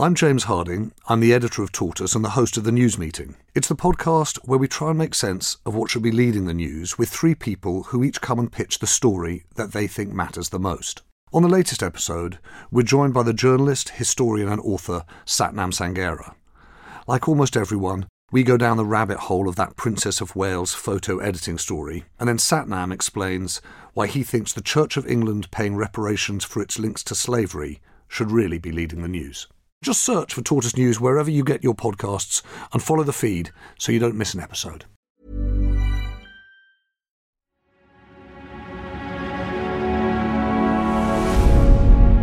I'm James Harding. I'm the editor of Tortoise and the host of the News Meeting. It's the podcast where we try and make sense of what should be leading the news with three people who each come and pitch the story that they think matters the most. On the latest episode, we're joined by the journalist, historian, and author Sathnam Sanghera. Like almost everyone, we go down the rabbit hole of that Princess of Wales photo editing story, and then Sathnam explains why he thinks the Church of England paying reparations for its links to slavery should really be leading the news. Just search for Tortoise News wherever you get your podcasts and follow the feed so you don't miss an episode.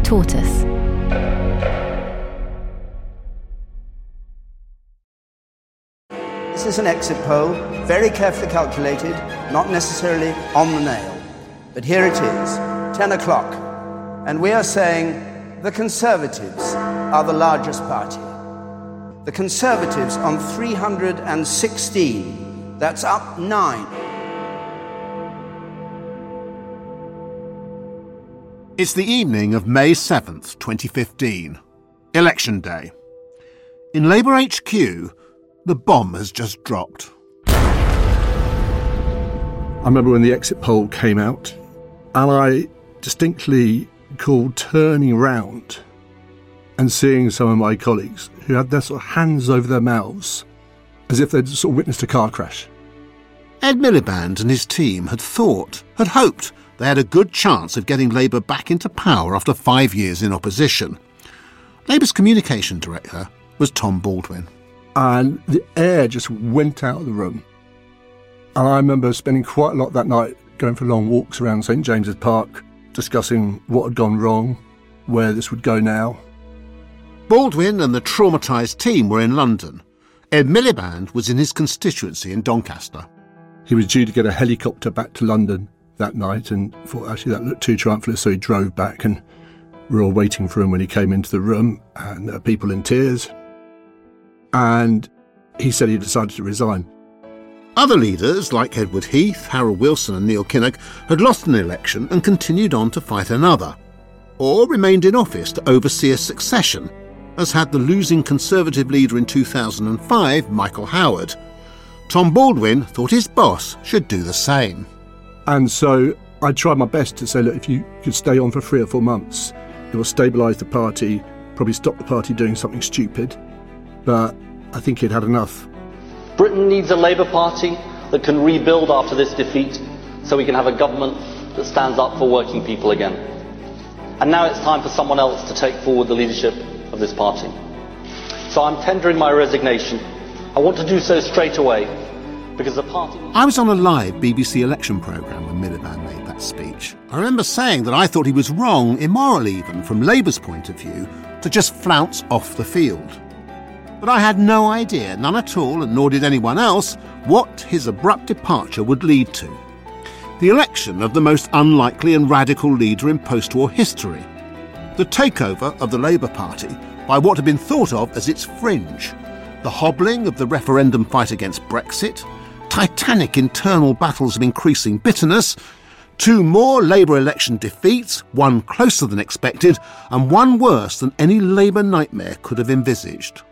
Tortoise. This is an exit poll, very carefully calculated, not necessarily on the nail. But here it is, 10 o'clock. And we are saying the Conservatives are the largest party. The Conservatives on 316. That's up nine. It's the evening of May 7th, 2015. Election day. In Labour HQ, the bomb has just dropped. I remember when the exit poll came out, and I distinctly called turning around and seeing some of my colleagues who had their sort of hands over their mouths as if they'd sort of witnessed a car crash. Ed Miliband and his team had thought, had hoped, they had a good chance of getting Labour back into power after five years in opposition. Labour's communication director was Tom Baldwin. And the air just went out of the room. And I remember spending quite a lot that night going for long walks around St James's Park, discussing what had gone wrong, where this would go now. Baldwin and the traumatised team were in London. Ed Miliband was in his constituency in Doncaster. He was due to get a helicopter back to London that night and thought actually that looked too triumphant, so he drove back and we were all waiting for him when he came into the room and there were people in tears. And he said he decided to resign. Other leaders, like Edward Heath, Harold Wilson, and Neil Kinnock, had lost an election and continued on to fight another, or remained in office to oversee a succession, as had the losing Conservative leader in 2005, Michael Howard. Tom Baldwin thought his boss should do the same. And so I tried my best to say, look, if you could stay on for three or four months, it will stabilise the party, probably stop the party doing something stupid. But I think he'd had enough. Britain needs a Labour Party that can rebuild after this defeat so we can have a government that stands up for working people again. And now it's time for someone else to take forward the leadership of this party. So I'm tendering my resignation. I want to do so straight away because the party. I was on a live BBC election programme when Miliband made that speech. I remember saying that I thought he was wrong, immoral even, from Labour's point of view, to just flounce off the field. But I had no idea, none at all, and nor did anyone else, what his abrupt departure would lead to. The election of the most unlikely and radical leader in post war history. The takeover of the Labour Party by what had been thought of as its fringe. The hobbling of the referendum fight against Brexit. Titanic internal battles of increasing bitterness. Two more Labour election defeats, one closer than expected, and one worse than any Labour nightmare could have envisaged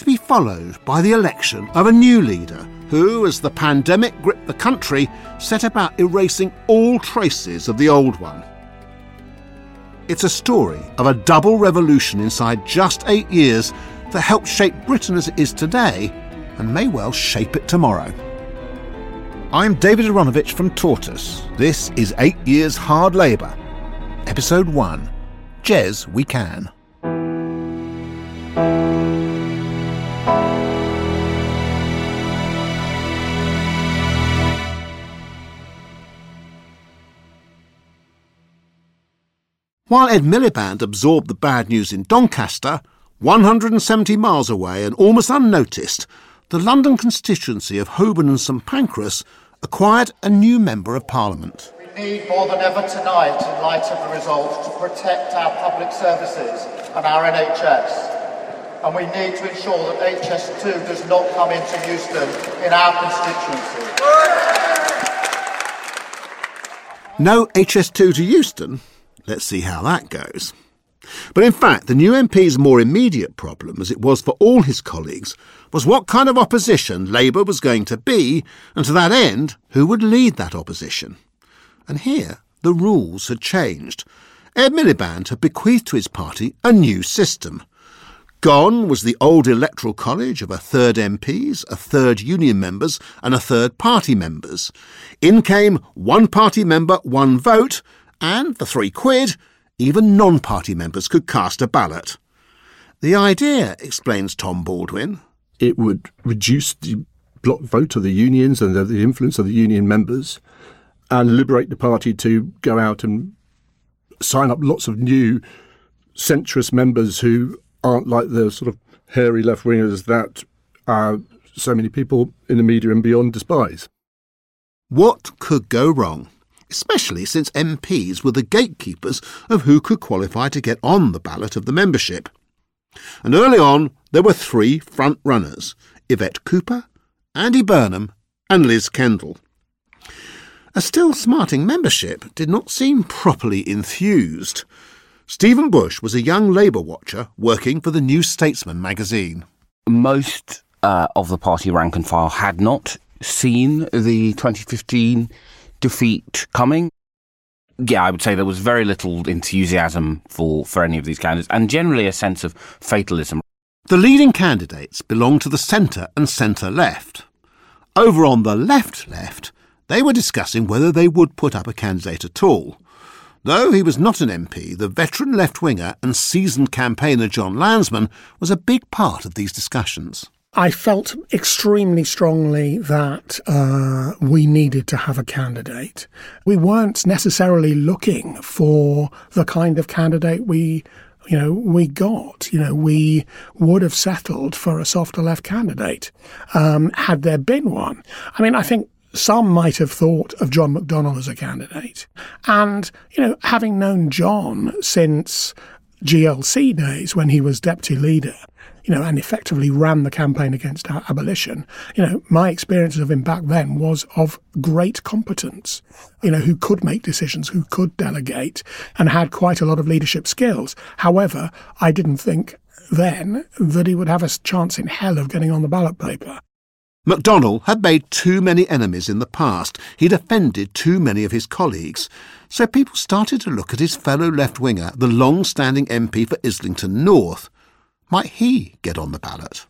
to be followed by the election of a new leader who, as the pandemic gripped the country, set about erasing all traces of the old one. It's a story of a double revolution inside just eight years that helped shape Britain as it is today and may well shape it tomorrow. I'm David Aaronovitch from Tortoise. This is Eight Years Hard Labour. Episode 1 Jez We Can. While Ed Miliband absorbed the bad news in Doncaster, 170 miles away and almost unnoticed, the London constituency of Holborn and St Pancras acquired a new Member of Parliament. We need more than ever tonight, in light of the result, to protect our public services and our NHS. And we need to ensure that HS2 does not come into Euston in our constituency. No HS2 to Euston? Let's see how that goes. But in fact, the new MP's more immediate problem, as it was for all his colleagues, was what kind of opposition Labour was going to be, and to that end, who would lead that opposition. And here, the rules had changed. Ed Miliband had bequeathed to his party a new system. Gone was the old electoral college of a third MPs, a third union members, and a third party members. In came one party member, one vote, and the three quid, even non party members could cast a ballot. The idea, explains Tom Baldwin, it would reduce the block vote of the unions and the influence of the union members and liberate the party to go out and sign up lots of new centrist members who aren't like the sort of hairy left wingers that uh, so many people in the media and beyond despise. What could go wrong? Especially since MPs were the gatekeepers of who could qualify to get on the ballot of the membership. And early on, there were three front runners Yvette Cooper, Andy Burnham, and Liz Kendall. A still smarting membership did not seem properly enthused. Stephen Bush was a young Labour watcher working for the New Statesman magazine. Most uh, of the party rank and file had not seen the 2015 defeat coming. Yeah, I would say there was very little enthusiasm for, for any of these candidates, and generally a sense of fatalism. The leading candidates belonged to the centre and centre left. Over on the left left, they were discussing whether they would put up a candidate at all. Though he was not an MP, the veteran left winger and seasoned campaigner Jon Lansman was a big part of these discussions. I felt extremely strongly that uh, we needed to have a candidate. We weren't necessarily looking for the kind of candidate we you know, we got. You know, we would have settled for a softer left candidate um, had there been one. I mean, I think some might have thought of John McDonnell as a candidate. And, you know, having known John since GLC days when he was deputy leader, you know, and effectively ran the campaign against abolition, you know, my experience of him back then was of great competence, you know, who could make decisions, who could delegate, and had quite a lot of leadership skills. However, I didn't think then that he would have a chance in hell of getting on the ballot paper. McDonnell had made too many enemies in the past. He'd offended too many of his colleagues. So people started to look at his fellow left winger, the long standing MP for Islington North. Might he get on the ballot?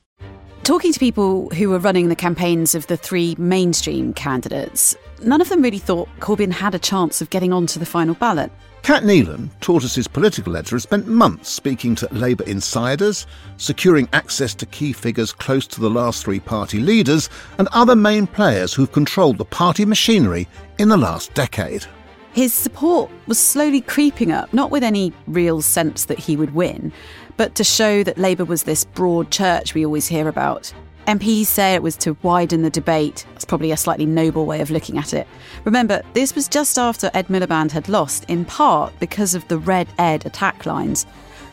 Talking to people who were running the campaigns of the three mainstream candidates, none of them really thought Corbyn had a chance of getting onto the final ballot. Cat Neilan, Tortoise's political editor, has spent months speaking to Labour insiders, securing access to key figures close to the last three party leaders, and other main players who've controlled the party machinery in the last decade. His support was slowly creeping up, not with any real sense that he would win, but to show that Labour was this broad church we always hear about. MPs say it was to widen the debate. That's probably a slightly noble way of looking at it. Remember, this was just after Ed Miliband had lost, in part because of the Red Ed attack lines.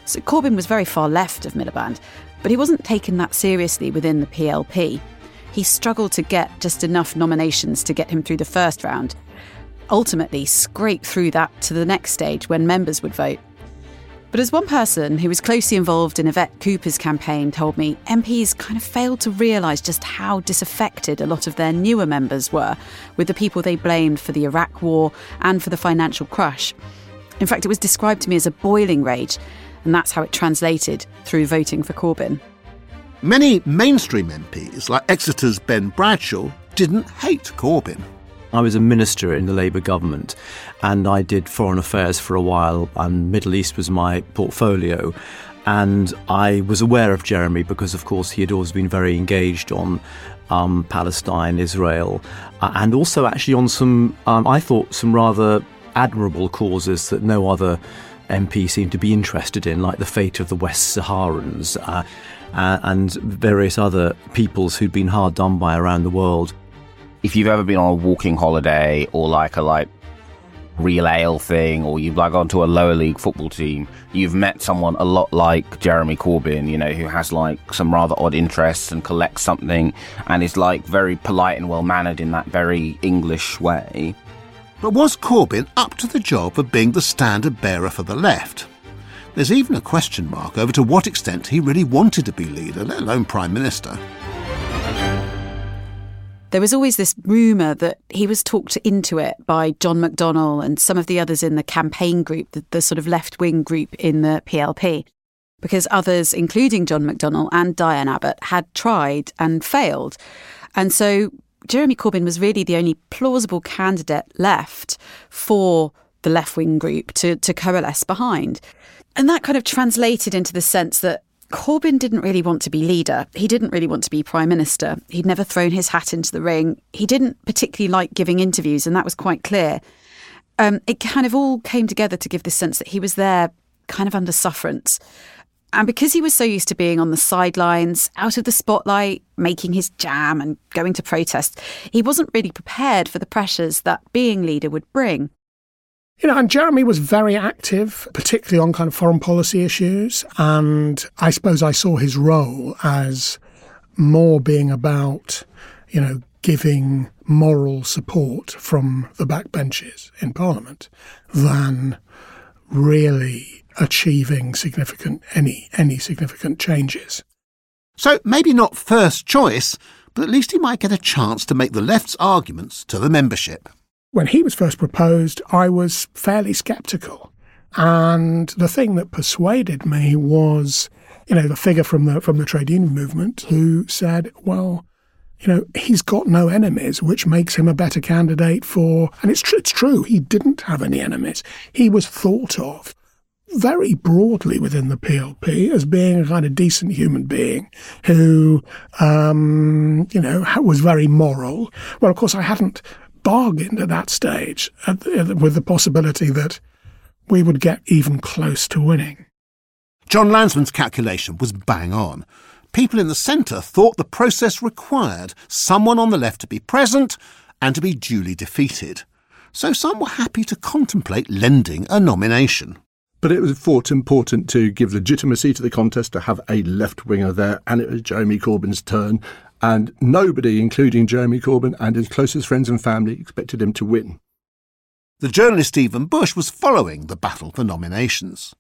So Corbyn was very far left of Miliband, but he wasn't taken that seriously within the PLP. He struggled to get just enough nominations to get him through the first round. Ultimately, scraped through that to the next stage when members would vote. But as one person who was closely involved in Yvette Cooper's campaign told me, MPs kind of failed to realise just how disaffected a lot of their newer members were with the people they blamed for the Iraq war and for the financial crush. In fact, it was described to me as a boiling rage, and that's how it translated through voting for Corbyn. Many mainstream MPs, like Exeter's Ben Bradshaw, didn't hate Corbyn. I was a minister in the Labour government and I did foreign affairs for a while, and Middle East was my portfolio. And I was aware of Jeremy because, of course, he had always been very engaged on um, Palestine, Israel, uh, and also actually on some, um, I thought, some rather admirable causes that no other MP seemed to be interested in, like the fate of the West Saharans uh, uh, and various other peoples who'd been hard done by around the world if you've ever been on a walking holiday or like a like real ale thing or you've like gone to a lower league football team, you've met someone a lot like Jeremy Corbyn, you know, who has like some rather odd interests and collects something and is like very polite and well mannered in that very English way. But was Corbyn up to the job of being the standard bearer for the left? There's even a question mark over to what extent he really wanted to be leader, let alone Prime Minister. There was always this rumour that he was talked into it by John McDonnell and some of the others in the campaign group, the, the sort of left wing group in the PLP, because others, including John McDonnell and Diane Abbott, had tried and failed. And so Jeremy Corbyn was really the only plausible candidate left for the left wing group to, to coalesce behind. And that kind of translated into the sense that Corbyn didn't really want to be leader. He didn't really want to be prime minister. He'd never thrown his hat into the ring. He didn't particularly like giving interviews, and that was quite clear. Um, it kind of all came together to give this sense that he was there kind of under sufferance. And because he was so used to being on the sidelines, out of the spotlight, making his jam and going to protest, he wasn't really prepared for the pressures that being leader would bring. You know, and Jeremy was very active, particularly on kind of foreign policy issues. And I suppose I saw his role as more being about, you know, giving moral support from the backbenches in Parliament than really achieving significant any any significant changes. So maybe not first choice, but at least he might get a chance to make the left's arguments to the membership. When he was first proposed, I was fairly sceptical. And the thing that persuaded me was, you know, the figure from the from the trade union movement who said, well, you know, he's got no enemies, which makes him a better candidate for. And it's, tr- it's true, he didn't have any enemies. He was thought of very broadly within the PLP as being a kind of decent human being who, um, you know, was very moral. Well, of course, I hadn't bargained at that stage at the, with the possibility that we would get even close to winning. Jon Lansman's calculation was bang on. People in the centre thought the process required someone on the left to be present and to be duly defeated. So some were happy to contemplate lending a nomination. But it was thought important to give legitimacy to the contest to have a left winger there, and it was Jeremy Corbyn's turn and nobody, including Jeremy Corbyn and his closest friends and family, expected him to win. The journalist Stephen Bush was following the battle for nominations.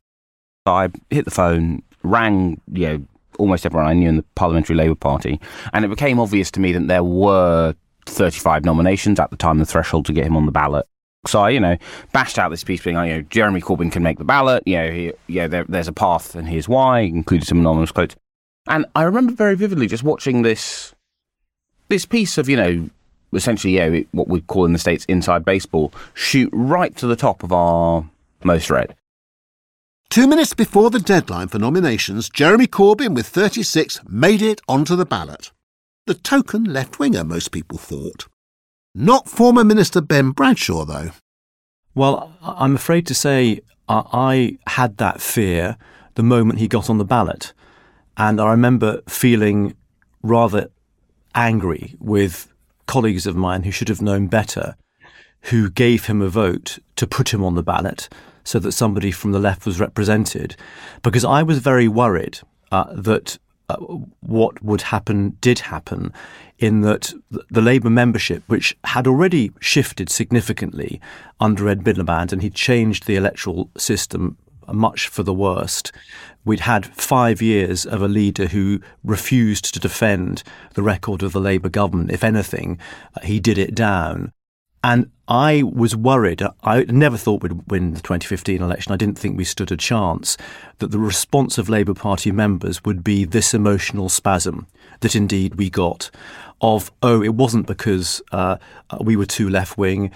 I hit the phone, rang, you know, almost everyone I knew in the Parliamentary Labour Party, and it became obvious to me that there were 35 nominations at the time, the threshold to get him on the ballot. So I, you know, bashed out this piece being, you know, Jeremy Corbyn can make the ballot. You know, he, you know there, there's a path, and here's why. Included some anonymous quotes. And I remember very vividly just watching this this piece of, you know, essentially, yeah, what we call in the States inside baseball, shoot right to the top of our most read. Two minutes before the deadline for nominations, Jeremy Corbyn, with 36, made it onto the ballot. The token left winger, most people thought. Not former Minister Ben Bradshaw, though. Well, I'm afraid to say I had that fear the moment he got on the ballot. And I remember feeling rather angry with colleagues of mine who should have known better, who gave him a vote to put him on the ballot so that somebody from the left was represented, because I was very worried uh, that uh, what would happen did happen in that the Labour membership, which had already shifted significantly under Ed Miliband, and he changed the electoral system much for the worst. We'd had five years of a leader who refused to defend the record of the Labour government. If anything, uh, he did it down. And I was worried. I never thought we'd win the 2015 election. I didn't think we stood a chance that the response of Labour Party members would be this emotional spasm that indeed we got of, oh, it wasn't because uh, we were too left wing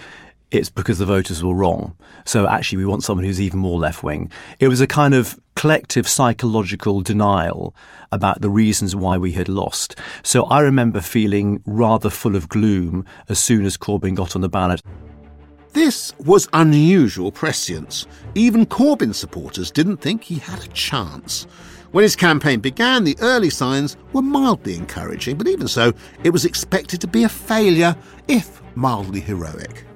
it's because the voters were wrong. So actually, we want someone who's even more left wing. It was a kind of collective psychological denial about the reasons why we had lost. So I remember feeling rather full of gloom as soon as Corbyn got on the ballot. This was unusual prescience. Even Corbyn supporters didn't think he had a chance. When his campaign began, the early signs were mildly encouraging, but even so, it was expected to be a failure, if mildly heroic.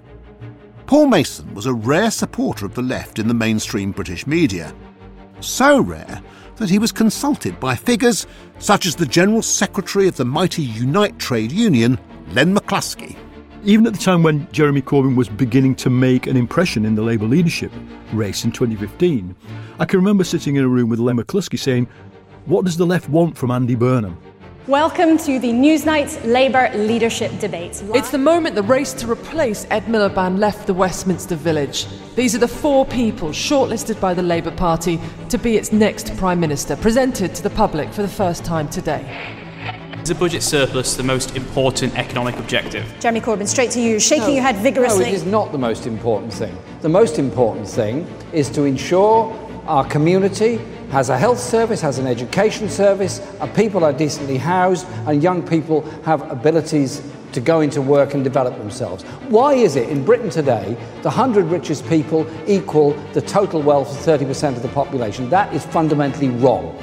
Paul Mason was a rare supporter of the left in the mainstream British media. So rare that he was consulted by figures such as the General Secretary of the mighty Unite Trade Union, Len McCluskey. even at the time when Jeremy Corbyn was beginning to make an impression in the Labour leadership race in 2015, I can remember sitting in a room with Len McCluskey saying, What does the left want from Andy Burnham? Welcome to the Newsnight Labour leadership debate. It's the moment the race to replace Ed Miliband left the Westminster Village. These are the four people shortlisted by the Labour Party to be its next Prime Minister, presented to the public for the first time today. Is a budget surplus the most important economic objective? Jeremy Corbyn, straight to you, shaking no, your head vigorously. No, it is not the most important thing. The most important thing is to ensure our community has a health service, has an education service, and people are decently housed, and young people have abilities to go into work and develop themselves. Why is it in Britain today the 100 richest people equal the total wealth of 30% of the population? That is fundamentally wrong.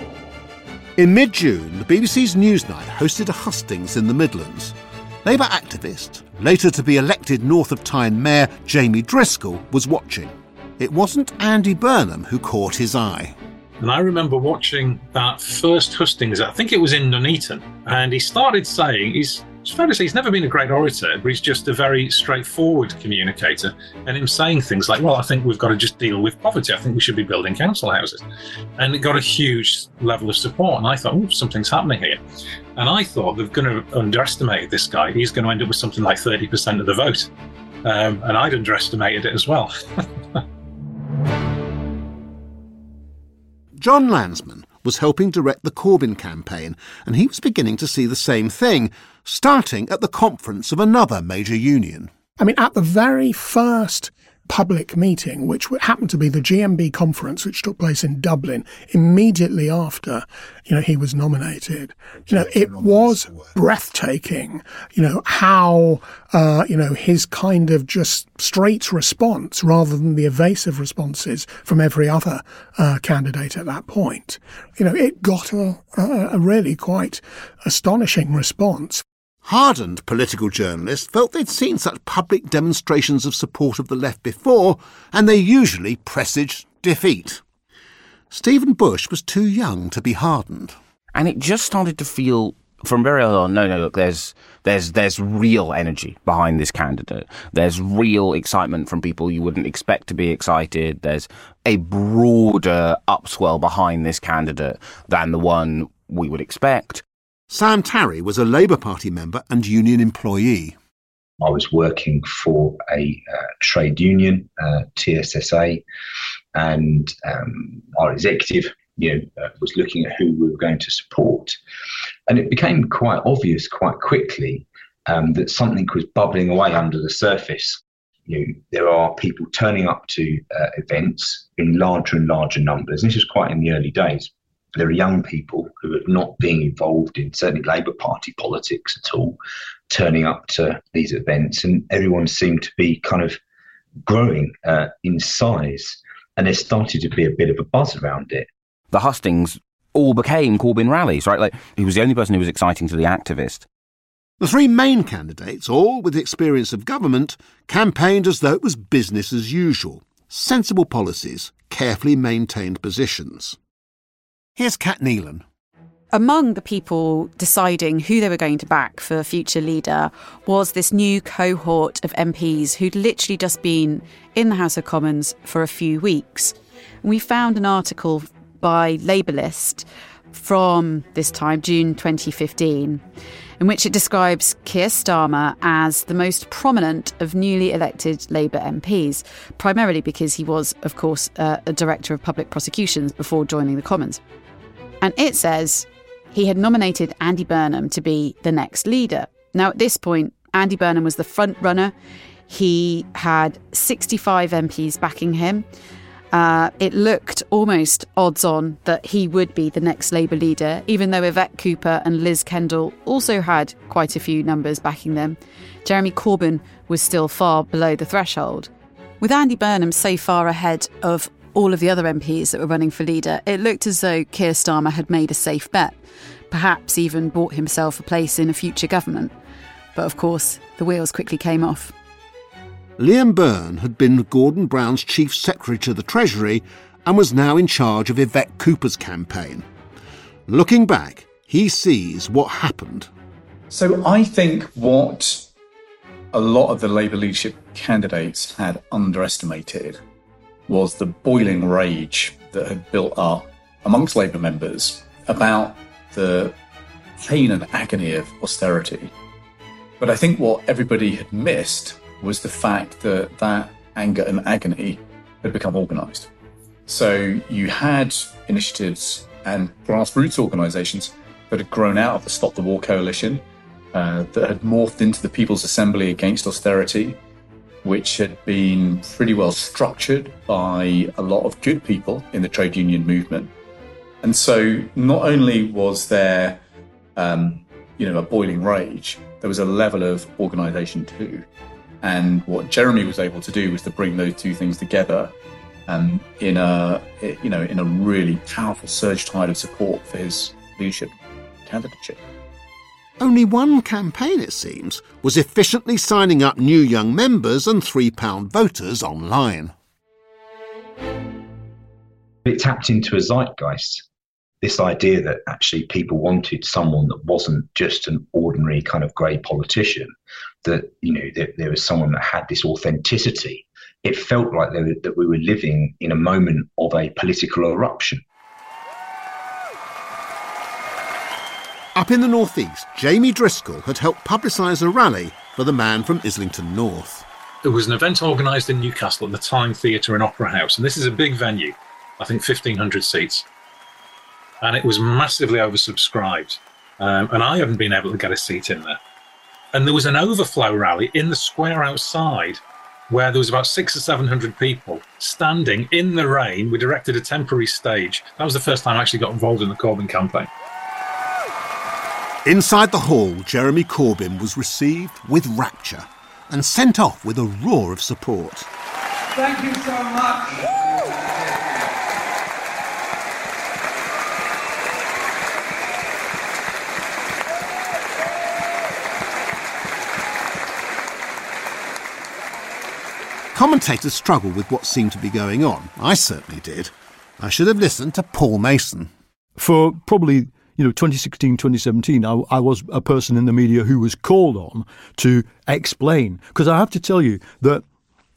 In mid June, the BBC's Newsnight hosted a hustings in the Midlands. Labour activist, later to be elected North of Tyne Mayor Jamie Driscoll, was watching. It wasn't Andy Burnham who caught his eye. And I remember watching that first hustings, I think it was in Nuneaton, and he started saying he's it's fair to say he's never been a great orator, but he's just a very straightforward communicator. And him saying things like, well, I think we've got to just deal with poverty. I think we should be building council houses. And it got a huge level of support. And I thought, oh, something's happening here. And I thought they're going to underestimate this guy. He's going to end up with something like 30% of the vote. Um, and I'd underestimated it as well. Jon Lansman was helping direct the Corbyn campaign, and he was beginning to see the same thing, starting at the conference of another major union. I mean, at the very first public meeting, which happened to be the GMB conference, which took place in Dublin immediately after, you know, he was nominated. You know, it was breathtaking, you know, how, uh, you know, his kind of just straight response rather than the evasive responses from every other uh, candidate at that point. You know, it got a, a really quite astonishing response. Hardened political journalists felt they'd seen such public demonstrations of support of the left before, and they usually presaged defeat. Stephen Bush was too young to be hardened. And it just started to feel from very early on, no, no, look, there's there's there's real energy behind this candidate. There's real excitement from people you wouldn't expect to be excited. There's a broader upswell behind this candidate than the one we would expect. Sam Tarry was a Labour Party member and union employee. I was working for a uh, trade union, uh, TSSA, and um, our executive you know, uh, was looking at who we were going to support. And it became quite obvious quite quickly um, that something was bubbling away under the surface. You know, there are people turning up to uh, events in larger and larger numbers. And this was quite in the early days there are young people who are not being involved in certainly Labour Party politics at all, turning up to these events, and everyone seemed to be kind of growing uh, in size, and there started to be a bit of a buzz around it. The hustings all became Corbyn rallies, right? Like he was the only person who was exciting to the activist. The three main candidates, all with experience of government, campaigned as though it was business as usual. Sensible policies, carefully maintained positions. Here's Cat Neilan. Among the people deciding who they were going to back for future leader was this new cohort of MPs who'd literally just been in the House of Commons for a few weeks. We found an article by Labourlist from this time, June 2015, in which it describes Keir Starmer as the most prominent of newly elected Labour MPs, primarily because he was, of course, uh, a director of public prosecutions before joining the Commons. And it says he had nominated Andy Burnham to be the next leader. Now, at this point, Andy Burnham was the front runner. He had 65 MPs backing him. Uh, it looked almost odds on that he would be the next Labour leader, even though Yvette Cooper and Liz Kendall also had quite a few numbers backing them. Jeremy Corbyn was still far below the threshold. With Andy Burnham so far ahead of all of the other MPs that were running for leader, it looked as though Keir Starmer had made a safe bet, perhaps even bought himself a place in a future government. But of course, the wheels quickly came off. Liam Byrne had been Gordon Brown's chief secretary to the Treasury and was now in charge of Yvette Cooper's campaign. Looking back, he sees what happened. So I think what a lot of the Labour leadership candidates had underestimated was the boiling rage that had built up amongst Labour members about the pain and agony of austerity. But I think what everybody had missed was the fact that that anger and agony had become organised. So you had initiatives and grassroots organisations that had grown out of the Stop the War coalition, uh, that had morphed into the People's Assembly Against Austerity, which had been pretty well structured by a lot of good people in the trade union movement. And so not only was there, um, you know, a boiling rage, there was a level of organisation too. And what Jeremy was able to do was to bring those two things together um, in a, you know, in a really powerful surge tide of support for his leadership candidature. Only one campaign, it seems, was efficiently signing up new young members and £3 voters online. It tapped into a zeitgeist. This idea that actually people wanted someone that wasn't just an ordinary kind of grey politician, that you know that there was someone that had this authenticity. It felt like that we were living in a moment of a political eruption. Up in the northeast, Jamie Driscoll had helped publicise a rally for the man from Islington North. There was an event organised in Newcastle at the Tyne Theatre and Opera House, and this is a big venue, I think 1,500 seats. And it was massively oversubscribed, um, and I haven't been able to get a seat in there. And there was an overflow rally in the square outside where there was about six or seven hundred people standing in the rain. We directed a temporary stage. That was the first time I actually got involved in the Corbyn campaign. Inside the hall, Jeremy Corbyn was received with rapture and sent off with a roar of support. Thank you so much. Commentators struggle with what seemed to be going on. I certainly did. I should have listened to Paul Mason. For probably you know, 2016, 2017, I, I, was a person in the media who was called on to explain. Because I have to tell you that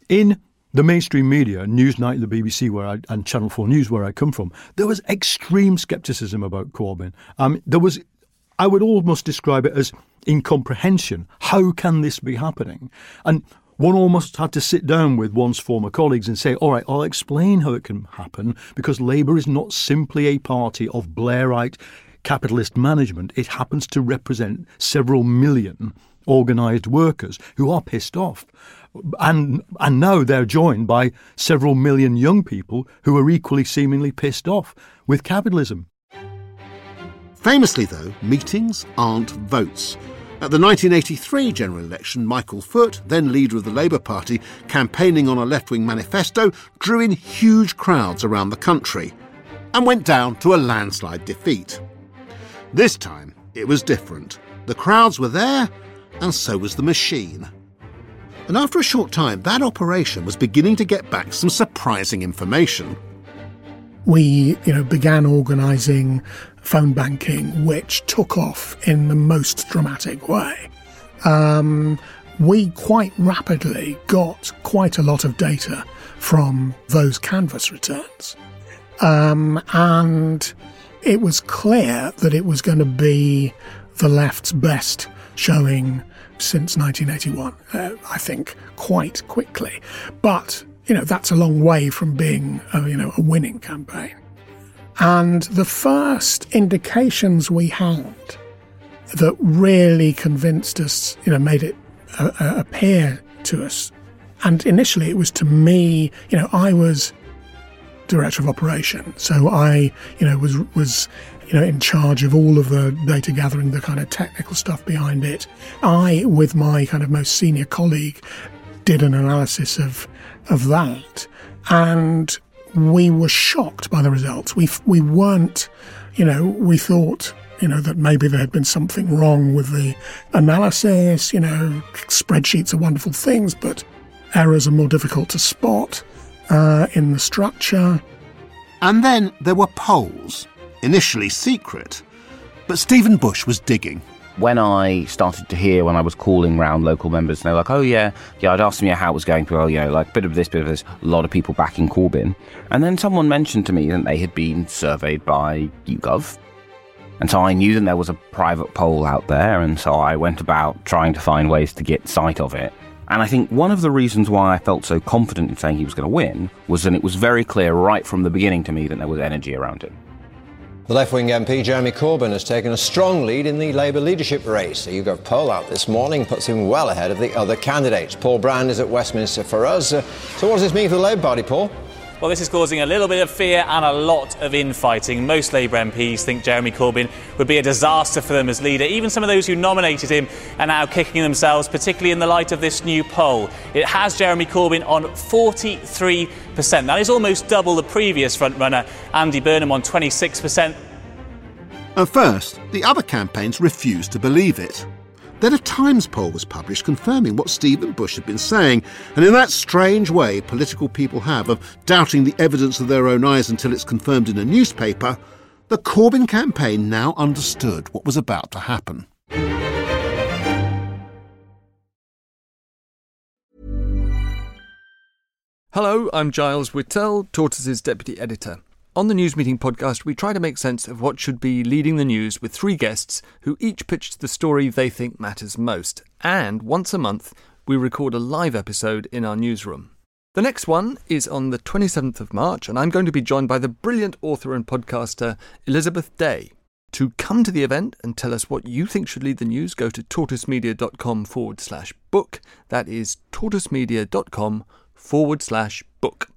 in the mainstream media, Newsnight, the BBC, where I, and Channel 4 News, where I come from, there was extreme scepticism about Corbyn. Um, there was, I would almost describe it as incomprehension. How can this be happening? And one almost had to sit down with one's former colleagues and say, all right, I'll explain how it can happen because Labour is not simply a party of Blairite capitalist management, it happens to represent several million organised workers who are pissed off. And, and now they're joined by several million young people who are equally seemingly pissed off with capitalism. Famously, though, meetings aren't votes. At the 1983 general election, Michael Foot, then leader of the Labour Party, campaigning on a left wing manifesto, drew in huge crowds around the country and went down to a landslide defeat. This time, it was different. The crowds were there, and so was the machine. And after a short time, that operation was beginning to get back some surprising information. We, you know, began organising phone banking, which took off in the most dramatic way. Um, we quite rapidly got quite a lot of data from those canvas returns. Um, and it was clear that it was going to be the left's best showing since 1981, uh, I think, quite quickly. But, you know, that's a long way from being, a, you know, a winning campaign. And the first indications we had that really convinced us, you know, made it uh, uh appear to us. And initially it was to me, you know, I was director of operation. So I, you know, was was you know in charge of all of the data gathering, the kind of technical stuff behind it. I, with my kind of most senior colleague, did an analysis of of that, and we were shocked by the results. We we weren't, you know, we thought you know, that maybe there had been something wrong with the analysis. You know, spreadsheets are wonderful things, but errors are more difficult to spot uh, in the structure. And then there were polls, initially secret. But Stephen Bush was digging, when I started to hear when I was calling round local members, and they're like, "Oh yeah, yeah," I'd ask them yeah, how it was going. Well, you know, like bit of this, bit of this. A lot of people backing Corbyn, and then someone mentioned to me that they had been surveyed by YouGov, and so I knew that there was a private poll out there, and so I went about trying to find ways to get sight of it. And I think one of the reasons why I felt so confident in saying he was going to win was that it was very clear right from the beginning to me that there was energy around him. The left wing MP Jeremy Corbyn has taken a strong lead in the Labour leadership race. A YouGov poll out this morning puts him well ahead of the other candidates. Paul Brand is at Westminster for us. Uh, so, what does this mean for the Labour Party, Paul? Well, this is causing a little bit of fear and a lot of infighting. Most Labour MPs think Jeremy Corbyn would be a disaster for them as leader. Even some of those who nominated him are now kicking themselves, particularly in the light of this new poll. It has Jeremy Corbyn on 43%. That is almost double the previous frontrunner, Andy Burnham, on 26%. At first, the other campaigns refused to believe it. Then a Times poll was published confirming what Stephen Bush had been saying, and in that strange way political people have of doubting the evidence of their own eyes until it's confirmed in a newspaper, the Corbyn campaign now understood what was about to happen. Hello, I'm Giles Whittell, Tortoise's deputy editor. On the News Meeting podcast, we try to make sense of what should be leading the news with three guests who each pitch the story they think matters most. And once a month, we record a live episode in our newsroom. The next one is on the 27th of March, and I'm going to be joined by the brilliant author and podcaster Elizabeth Day. To come to the event and tell us what you think should lead the news, go to tortoisemedia.com forward slash book. That is tortoisemedia.com forward slash book.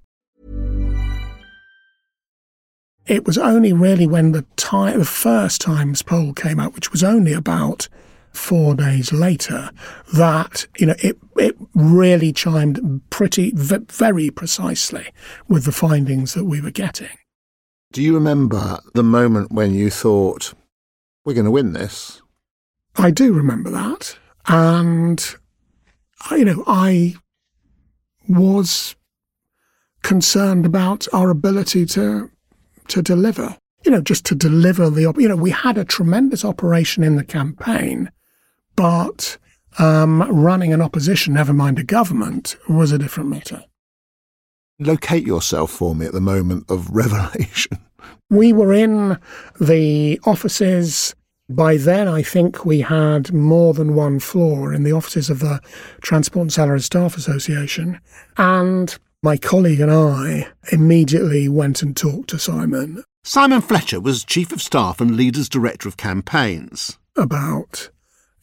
It was only really when the time, the first Times poll came out, which was only about four days later, that you know it it really chimed pretty very precisely with the findings that we were getting. Do you remember the moment when you thought we're going to win this? I do remember that, and you know I was concerned about our ability to to deliver. You know, just to deliver the, you know, we had a tremendous operation in the campaign, but um, running an opposition, never mind a government, was a different matter. Locate yourself for me at the moment of revelation. We were in the offices. By then, I think we had more than one floor in the offices of the Transport and Salary Staff Association. And my colleague and I immediately went and talked to Simon. Simon Fletcher was Chief of Staff and Leaders Director of Campaigns. About,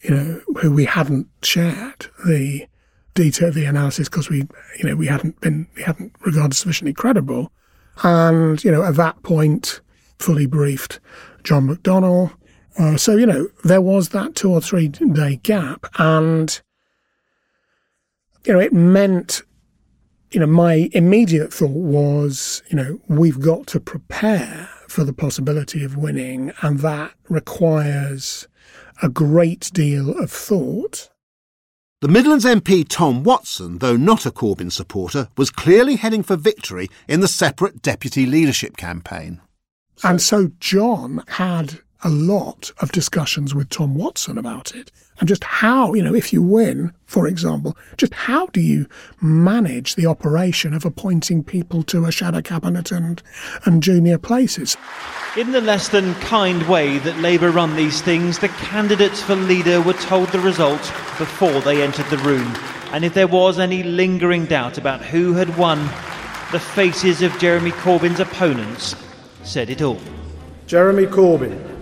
you know, who we hadn't shared the detail of the analysis because we, you know, we hadn't been, we hadn't regarded sufficiently credible. And, you know, at that point, fully briefed John McDonnell. Uh, so, you know, there was that two or three day gap. And, you know, it meant you know, my immediate thought was, you know, we've got to prepare for the possibility of winning, and that requires a great deal of thought. The Midlands MP Tom Watson, though not a Corbyn supporter, was clearly heading for victory in the separate deputy leadership campaign. And so John had a lot of discussions with Tom Watson about it and just how, you know, if you win, for example, just how do you manage the operation of appointing people to a shadow cabinet and, and junior places? In the less than kind way that Labour run these things, the candidates for leader were told the results before they entered the room. And if there was any lingering doubt about who had won, the faces of Jeremy Corbyn's opponents said it all. Jeremy Corbyn,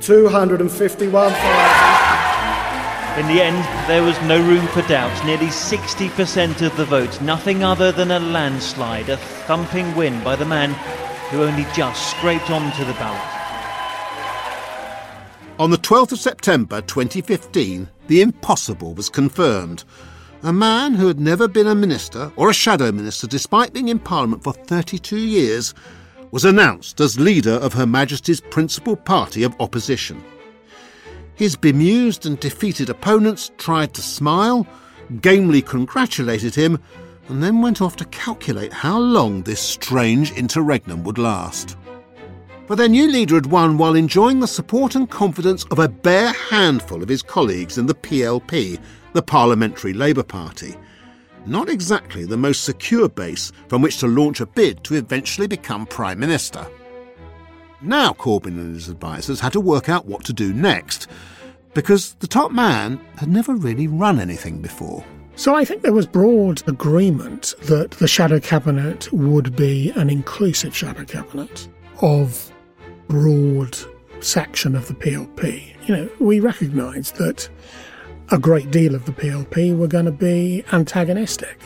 251,000. In the end, there was no room for doubt. Nearly 60% of the vote, nothing other than a landslide, a thumping win by the man who only just scraped onto the ballot. On the 12th of September 2015, the impossible was confirmed. A man who had never been a minister or a shadow minister, despite being in Parliament for 32 years, was announced as leader of Her Majesty's principal party of opposition. His bemused and defeated opponents tried to smile, gamely congratulated him, and then went off to calculate how long this strange interregnum would last. But their new leader had won while enjoying the support and confidence of a bare handful of his colleagues in the PLP, the Parliamentary Labour Party. Not exactly the most secure base from which to launch a bid to eventually become Prime Minister. Now Corbyn and his advisers had to work out what to do next, because the top man had never really run anything before. So I think there was broad agreement that the shadow cabinet would be an inclusive shadow cabinet of broad section of the PLP. You know, we recognised that a great deal of the PLP were going to be antagonistic.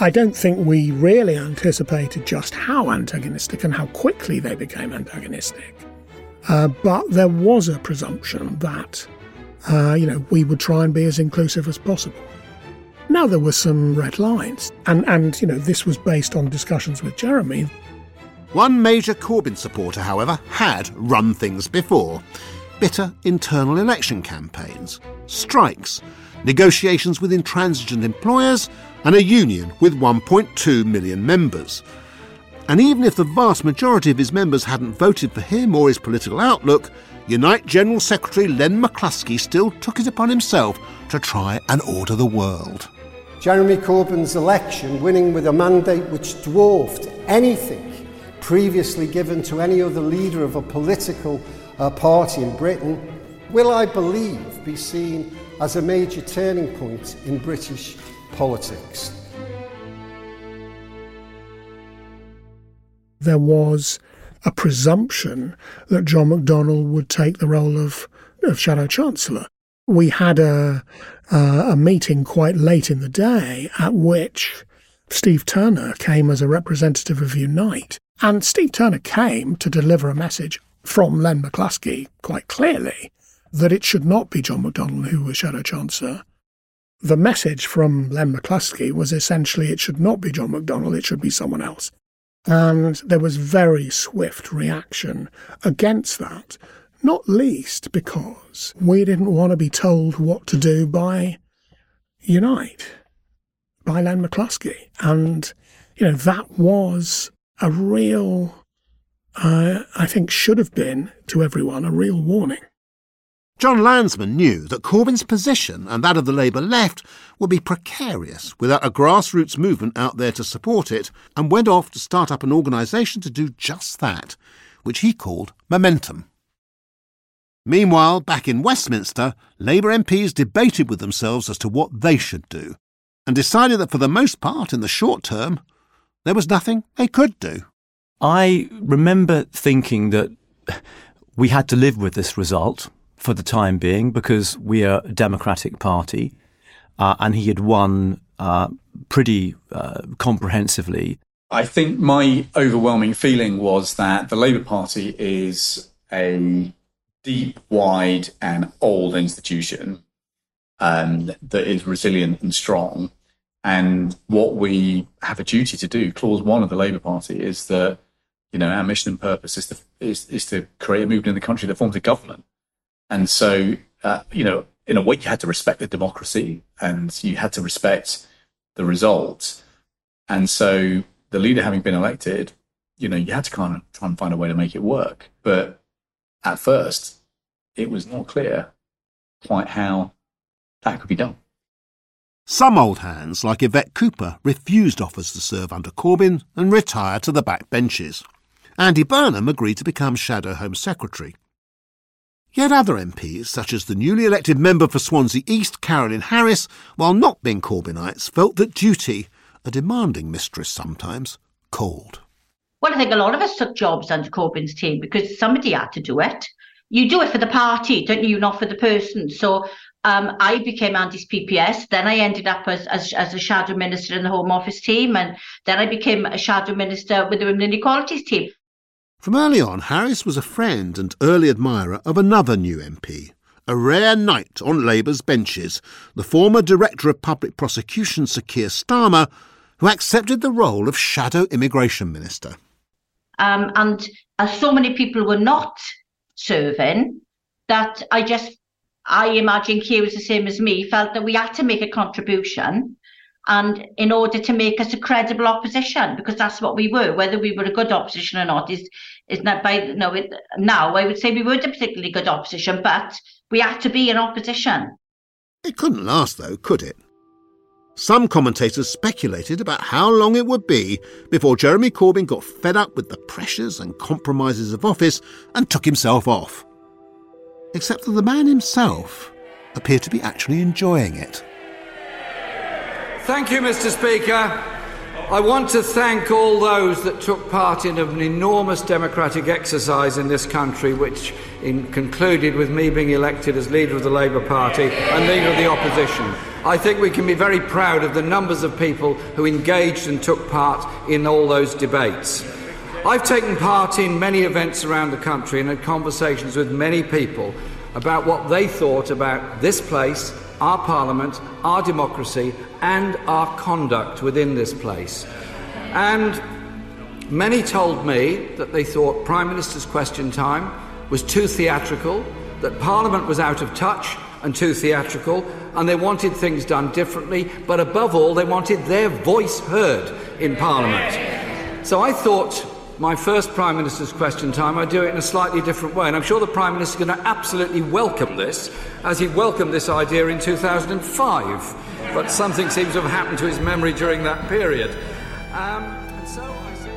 I don't think we really anticipated just how antagonistic and how quickly they became antagonistic. Uh, but there was a presumption that, uh, you know, we would try and be as inclusive as possible. Now there were some red lines, and, and you know, this was based on discussions with Jeremy. One major Corbyn supporter, however, had run things before bitter internal election campaigns, strikes, negotiations with intransigent employers, and a union with 1.2 million members. And even if the vast majority of his members hadn't voted for him or his political outlook, Unite General Secretary Len McCluskey still took it upon himself to try and order the world. Jeremy Corbyn's election, winning with a mandate which dwarfed anything previously given to any other leader of a political uh, party in Britain, will, I believe, be seen as a major turning point in British politics. There was a presumption that John McDonnell would take the role of, of Shadow Chancellor. We had a, uh, a meeting quite late in the day at which Steve Turner came as a representative of Unite. And Steve Turner came to deliver a message from Len McCluskey quite clearly that it should not be John McDonnell who was Shadow Chancellor. The message from Len McCluskey was essentially it should not be John McDonnell, it should be someone else. And there was very swift reaction against that, not least because we didn't want to be told what to do by Unite, by Len McCluskey. And, you know, that was a real, uh, I think, should have been to everyone a real warning. Jon Lansman knew that Corbyn's position and that of the Labour left would be precarious without a grassroots movement out there to support it, and went off to start up an organisation to do just that, which he called Momentum. Meanwhile, back in Westminster, Labour MPs debated with themselves as to what they should do, and decided that for the most part, in the short term, there was nothing they could do. I remember thinking that we had to live with this result for the time being because we are a democratic party, uh, and he had won uh, pretty uh, comprehensively. I think my overwhelming feeling was that the Labour Party is a deep, wide, and old institution um, that is resilient and strong. And what we have a duty to do, clause one of the Labour Party, is that you know our mission and purpose is to is, is to create a movement in the country that forms a government. And so, uh, you know, in a way, you had to respect the democracy and you had to respect the results. And so, the leader having been elected, you know, you had to kind of try and find a way to make it work. But at first, it was not clear quite how that could be done. Some old hands, like Yvette Cooper, refused offers to serve under Corbyn and retired to the back benches. Andy Burnham agreed to become Shadow Home Secretary. Yet other MPs, such as the newly elected member for Swansea East, Carolyn Harris, while not being Corbynites, felt that duty, a demanding mistress sometimes, called. Well, I think a lot of us took jobs under Corbyn's team because somebody had to do it. You do it for the party, don't you? Not for the person. So um, I became Andy's PPS. Then I ended up as, as, as a shadow minister in the Home Office team, and then I became a shadow minister with the Women and Equalities team. From early on, Harris was a friend and early admirer of another new MP, a rare knight on Labour's benches, the former Director of Public Prosecution Sir Keir Starmer, who accepted the role of Shadow Immigration Minister. Um, and as so many people were not serving, that I just, I imagine Keir was the same as me, felt that we had to make a contribution and in order to make us a credible opposition, because that's what we were, whether we were a good opposition or not is is not by no it, now I would say we weren't a particularly good opposition, but we had to be an opposition. It couldn't last though, could it? Some commentators speculated about how long it would be before Jeremy Corbyn got fed up with the pressures and compromises of office and took himself off. Except that the man himself appeared to be actually enjoying it. Thank you, Mr. Speaker. I want to thank all those that took part in an enormous democratic exercise in this country, which in, concluded with me being elected as leader of the Labour Party and leader of the opposition. I think we can be very proud of the numbers of people who engaged and took part in all those debates. I've taken part in many events around the country and had conversations with many people about what they thought about this place, our Parliament, our democracy, and our conduct within this place. And many told me that they thought Prime Minister's question time was too theatrical, that Parliament was out of touch and too theatrical, and they wanted things done differently, but above all, they wanted their voice heard in Parliament. So I thought my first Prime Minister's question time, I do it in a slightly different way. And I'm sure the Prime Minister is going to absolutely welcome this, as he welcomed this idea in 2005. But something seems to have happened to his memory during that period. Um,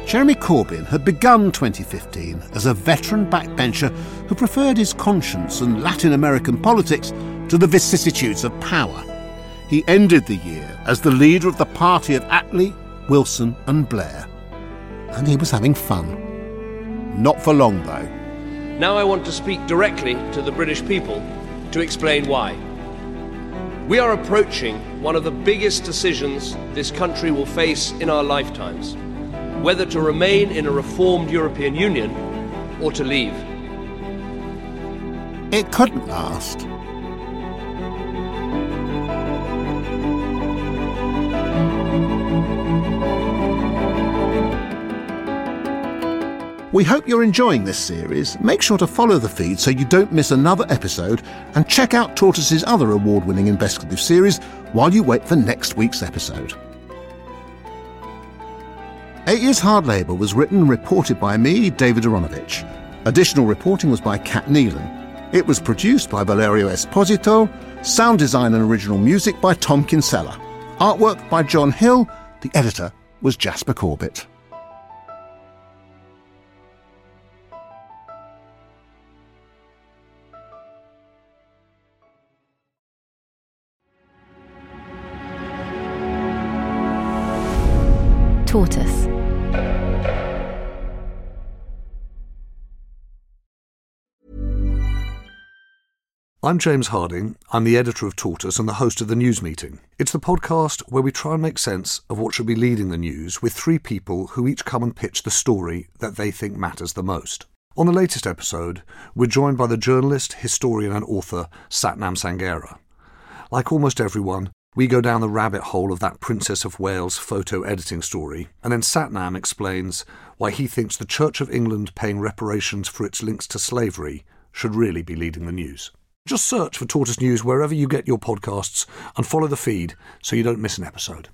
Jeremy Corbyn had begun 2015 as a veteran backbencher who preferred his conscience and Latin American politics to the vicissitudes of power. He ended the year as the leader of the party of Attlee, Wilson, and Blair and he was having fun. Not for long, though. Now I want to speak directly to the British people to explain why. We are approaching one of the biggest decisions this country will face in our lifetimes whether to remain in a reformed European Union or to leave. It couldn't last. We hope you're enjoying this series. Make sure to follow the feed so you don't miss another episode and check out Tortoise's other award winning investigative series while you wait for next week's episode. Eight Years Hard Labour was written and reported by me, David Aaronovitch. Additional reporting was by Cat Neilan. It was produced by Valerio Esposito, sound design and original music by Tom Kinsella, artwork by John Hill, the editor was Jasper Corbett. Tortoise. I'm James Harding. I'm the editor of Tortoise and the host of the News Meeting. It's the podcast where we try and make sense of what should be leading the news with three people who each come and pitch the story that they think matters the most. On the latest episode, we're joined by the journalist, historian, and author Sathnam Sanghera. Like almost everyone, we go down the rabbit hole of that Princess of Wales photo editing story, and then Sathnam explains why he thinks the Church of England paying reparations for its links to slavery should really be leading the news. Just search for Tortoise News wherever you get your podcasts and follow the feed so you don't miss an episode.